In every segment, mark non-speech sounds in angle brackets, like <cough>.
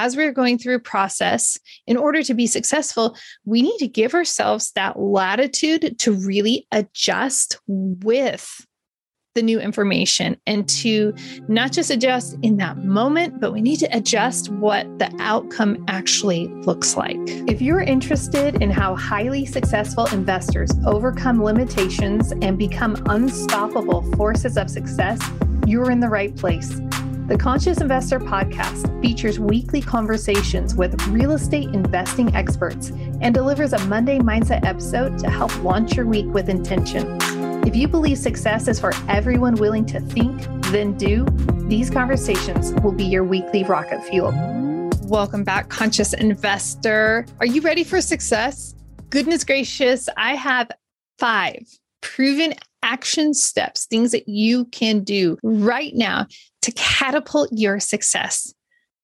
as we're going through process, in order to be successful, we need to give ourselves that latitude to really adjust with the new information and to not just adjust in that moment, but we need to adjust what the outcome actually looks like. If you're interested in how highly successful investors overcome limitations and become unstoppable forces of success, you're in the right place. The Conscious Investor podcast features weekly conversations with real estate investing experts and delivers a Monday Mindset episode to help launch your week with intention. If you believe success is for everyone willing to think, then do, these conversations will be your weekly rocket fuel. Welcome back, Conscious Investor. Are you ready for success? Goodness gracious, I have five proven action steps, things that you can do right now to catapult your success.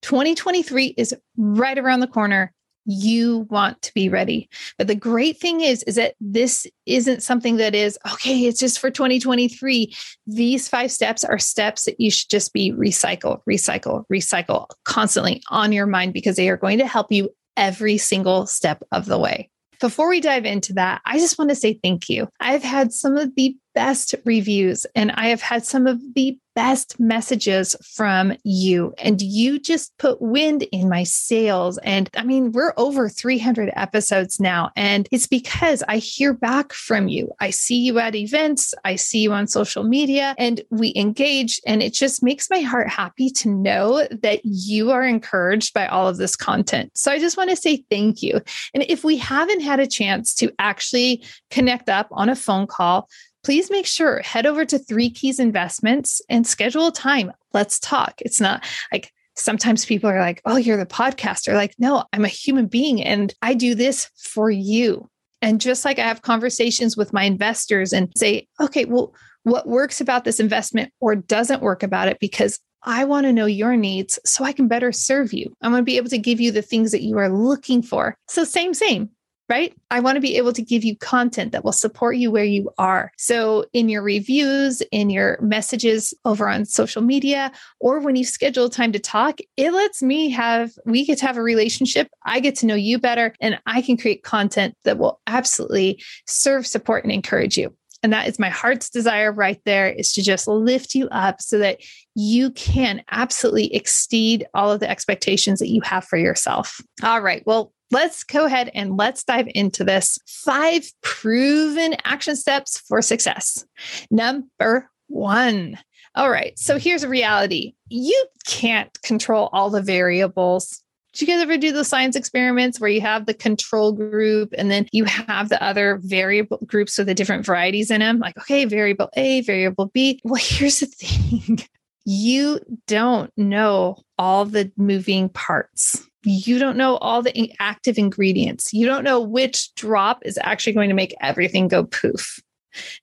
2023 is right around the corner you want to be ready. But the great thing is is that this isn't something that is okay, it's just for 2023. These five steps are steps that you should just be recycle, recycle, recycle constantly on your mind because they are going to help you every single step of the way. Before we dive into that, I just want to say thank you. I've had some of the best reviews and I have had some of the best messages from you. And you just put wind in my sails. And I mean, we're over 300 episodes now. And it's because I hear back from you. I see you at events, I see you on social media, and we engage. And it just makes my heart happy to know that you are encouraged by all of this content. So I just want to say thank you. And if we haven't had a chance to actually connect up on a phone call, please make sure head over to Three Keys Investments and schedule a time. Let's talk. It's not like sometimes people are like, oh, you're the podcaster. Like, no, I'm a human being and I do this for you. And just like I have conversations with my investors and say, okay, well, what works about this investment or doesn't work about it because I want to know your needs so I can better serve you. I want to be able to give you the things that you are looking for. So, same, same right? I want to be able to give you content that will support you where you are. So, in your reviews, in your messages over on social media, or when you schedule time to talk, it lets me have, we get to have a relationship. I get to know you better, and I can create content that will absolutely serve, support, and encourage you. And that is my heart's desire right there is to just lift you up so that you can absolutely exceed all of the expectations that you have for yourself. All right. Well, let's go ahead and let's dive into this five proven action steps for success. Number one. All right. So here's a reality you can't control all the variables. Did you guys ever do the science experiments where you have the control group and then you have the other variable groups with the different varieties in them? Like, okay, variable A, variable B. Well, <laughs> here's the thing you don't know all the moving parts you don't know all the active ingredients. You don't know which drop is actually going to make everything go poof.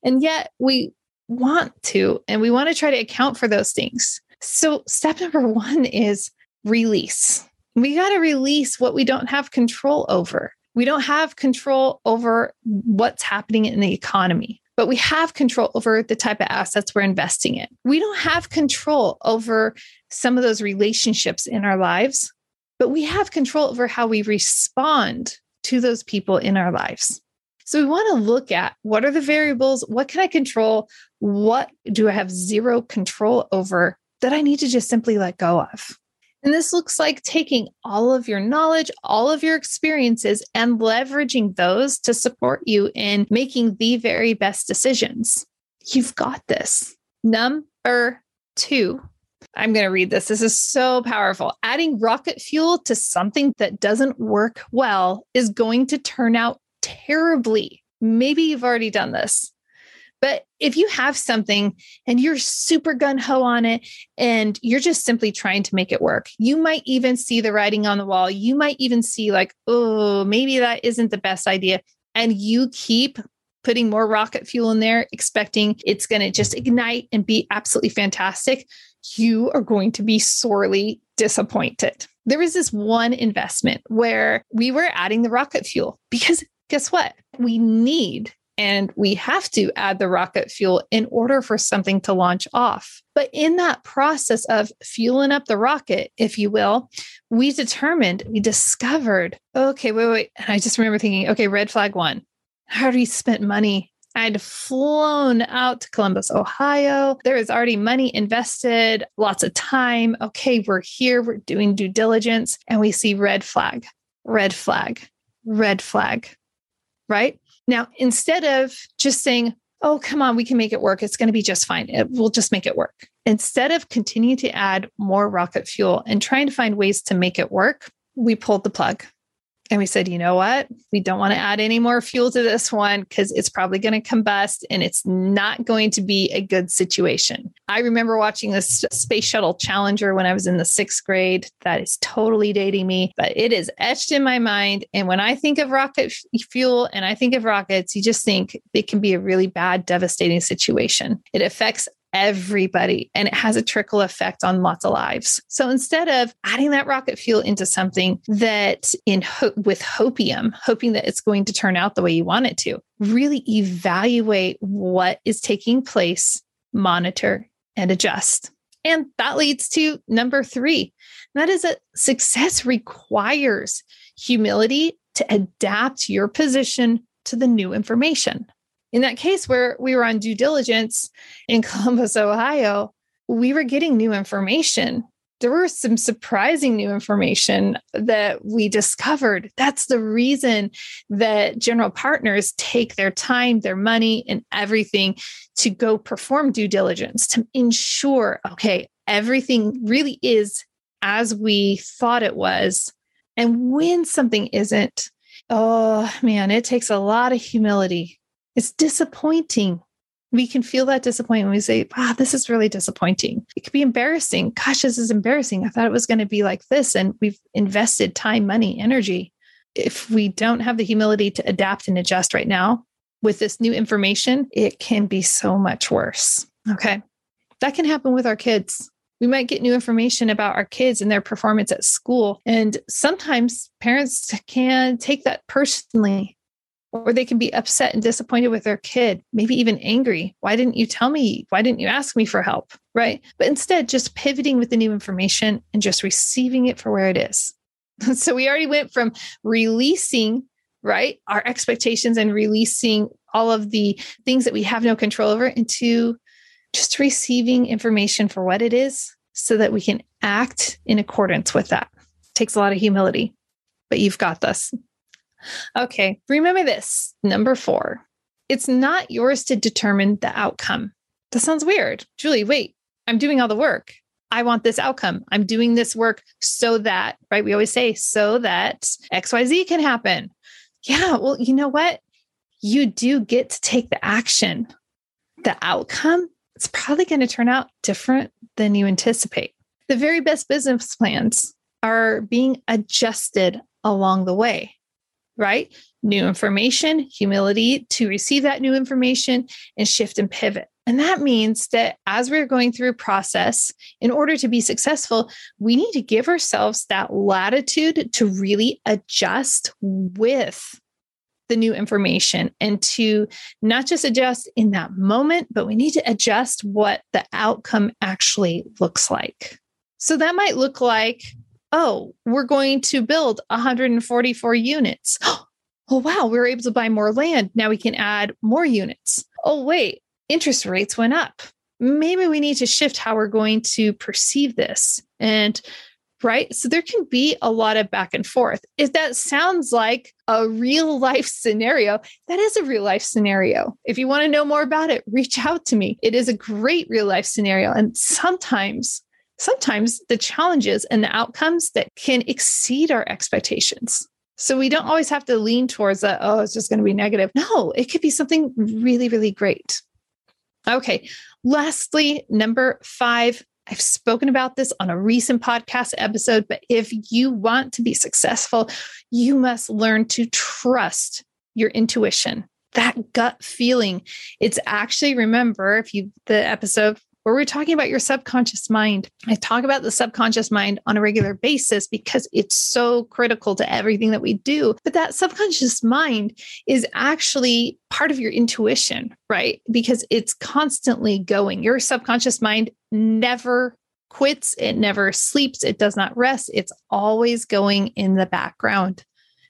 And yet we want to, and we want to try to account for those things. So, step number one is release. We got to release what we don't have control over. We don't have control over what's happening in the economy, but we have control over the type of assets we're investing in. We don't have control over some of those relationships in our lives but we have control over how we respond to those people in our lives. So we want to look at what are the variables? What can I control? What do I have zero control over that I need to just simply let go of? And this looks like taking all of your knowledge, all of your experiences, and leveraging those to support you in making the very best decisions. You've got this. Number two, I'm going to read this. This is so powerful. Adding rocket fuel to something that doesn't work well is going to turn out terribly. Maybe you've already done this. But if you have something and you're super gun ho on it and you're just simply trying to make it work, you might even see the writing on the wall. You might even see, like, oh, maybe that isn't the best idea. And you keep putting more rocket fuel in there, expecting it's going to just ignite and be absolutely fantastic you are going to be sorely disappointed. There was this one investment where we were adding the rocket fuel because guess what? We need And we have to add the rocket fuel in order for something to launch off. But in that process of fueling up the rocket, if you will, we determined, we discovered, okay, wait, wait. And I just remember thinking, okay, red flag one. I already spent money. I'd flown out to Columbus, Ohio. There is already money invested, lots of time. Okay, we're here, we're doing due diligence, and we see red flag, red flag, red flag, right? Now, instead of just saying, oh, come on, we can make it work, it's going to be just fine, it, we'll just make it work. Instead of continuing to add more rocket fuel and trying to find ways to make it work, we pulled the plug. And we said, you know what? We don't want to add any more fuel to this one because it's probably going to combust and it's not going to be a good situation. I remember watching this Space Shuttle Challenger when I was in the sixth grade. That is totally dating me, but it is etched in my mind. And when I think of rocket fuel and I think of rockets, you just think it can be a really bad, devastating situation. It affects everybody and it has a trickle effect on lots of lives. So instead of adding that rocket fuel into something that in ho- with hopium, hoping that it's going to turn out the way you want it to, really evaluate what is taking place, monitor and adjust. And that leads to number 3. That is that success requires humility to adapt your position to the new information in that case where we were on due diligence in <laughs> Columbus, Ohio, we were getting new information. There were some surprising new information that we discovered. That's the reason that general partners take their time, their money, and everything to go perform due diligence to ensure, okay, everything really is as we thought it was. And when something isn't, oh man, it takes a lot of humility it's disappointing. We can feel that disappointment. We say, wow, this is really disappointing. It could be embarrassing. Gosh, this is embarrassing. I thought it was going to be like this. And we've invested time, money, energy. If we don't have the humility to adapt and adjust right now with this new information, it can be so much worse. Okay. That can happen with our kids. We might get new information about our kids and their performance at school. And sometimes parents can take that personally or they can be upset and disappointed with their kid, maybe even angry. Why didn't you tell me? Why didn't you ask me for help? Right. But instead, just pivoting with the new information and just receiving it for where it is. <laughs> so we already went from releasing, right, our expectations and releasing all of the things that we have no control over into just receiving information for what it is so that we can act in accordance with that. It takes a lot of humility, but you've got this. Okay, remember this. Number four, it's not yours to determine the outcome. That sounds weird. Julie, wait, I'm doing all the work. I want this outcome. I'm doing this work so that, right? We always say, so that XYZ can happen. Yeah, well, you know what? You do get to take the action. The outcome, it's probably going to turn out different than you anticipate. The very best business plans are being adjusted along the way right? New information, humility to receive that new information and shift and pivot. And that means that as we're going through a process, in order to be successful, we need to give ourselves that latitude to really adjust with the new information and to not just adjust in that moment, but we need to adjust what the outcome actually looks like. So that might look like oh, we're going to build 144 units. <gasps> Oh, wow, we were able to buy more land. Now we can add more units. Oh, wait, interest rates went up. Maybe we need to shift how we're going to perceive this. And right? So there can be a lot of back and forth. If that sounds like a real <laughs> life scenario, that is a real life scenario. If you want to know more about it, reach out to me. It is a great real life scenario. And sometimes sometimes the challenges and the outcomes that can exceed our expectations. So we don't always have to lean towards that, oh, it's just going to be negative. No, it could be something really, really great. Okay. Lastly, number five, I've spoken about this on a recent podcast episode, but if you want to be successful, you must learn to trust your intuition, that gut feeling. It's actually, remember, if you, the episode where we're talking about your subconscious mind. I talk about the subconscious mind on a regular basis because it's so critical to everything that we do. But that subconscious mind is actually part of your intuition, right? Because it's constantly going. Your subconscious mind never quits, it never sleeps, it does not rest. It's always going in the background.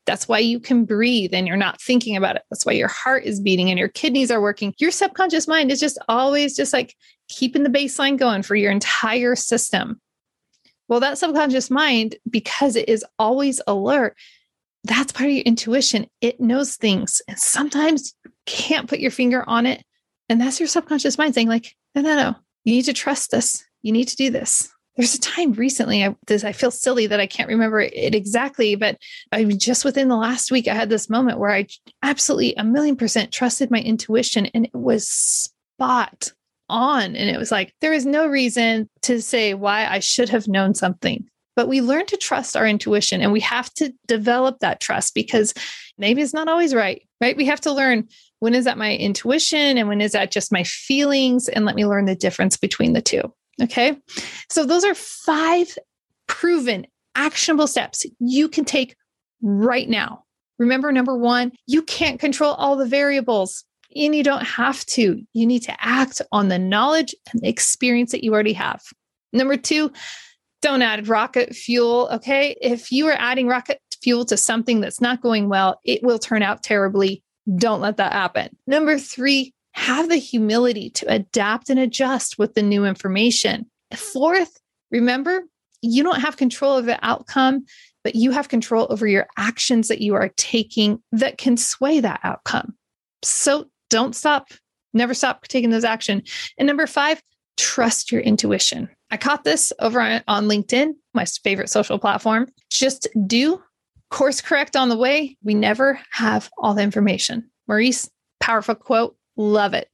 That's why you can breathe and you're not thinking about it. That's why your heart is beating and your kidneys are working. Your subconscious mind is just always just like keeping the baseline going for your entire system. Well, that subconscious mind, because it is always alert, that's part of your intuition. It knows things. And sometimes you can't put your finger on it. And that's your subconscious mind saying, like, no, no, no, you need to trust this. You need to do this there's a time recently I this I feel silly that I can't remember it exactly, but I just within the last week I had this moment where I absolutely a million percent trusted my intuition and it was spot on. And it was like, there is no reason to say why I should have known something. But we learn to trust our intuition and we have to develop that trust because maybe it's not always right, right? We have to learn when is that my intuition and when is that just my feelings? And let me learn the difference between the two. Okay. So those are five proven actionable steps you can take right now. Remember, number one, you can't control all the variables and you don't have to. You need to act on the knowledge and the experience that you already have. Number two, don't add rocket fuel. Okay. If you are adding rocket fuel to something that's not going well, it will turn out terribly. Don't let that happen. Number three, have the humility to adapt and adjust with the new information. Fourth, remember, you don't have control of the outcome, but you have control over your actions that you are taking that can sway that outcome. So don't stop, never stop taking those action. And number five, trust your intuition. I caught this over on LinkedIn, my favorite social platform. Just do course correct on the way. We never have all the information. Maurice, powerful quote. Love it.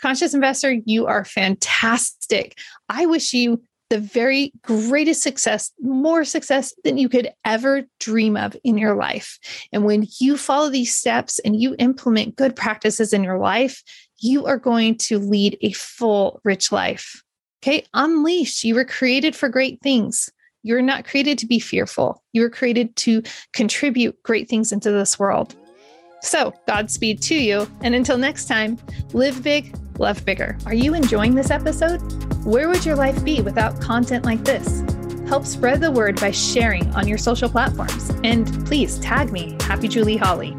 Conscious investor, you are fantastic. I wish you the very greatest success, more success than you could ever dream of in your life. And when you follow these steps and you implement good practices in your life, you are going to lead a full, rich life. Okay, unleash. You were created for great things. You're not created to be fearful. You were created to contribute great things into this world. So, Godspeed to you. And until next time, live big, love bigger. Are you enjoying this episode? Where would your life be without content like this? Help spread the word by sharing on your social platforms. And please tag me, Happy Julie Holly.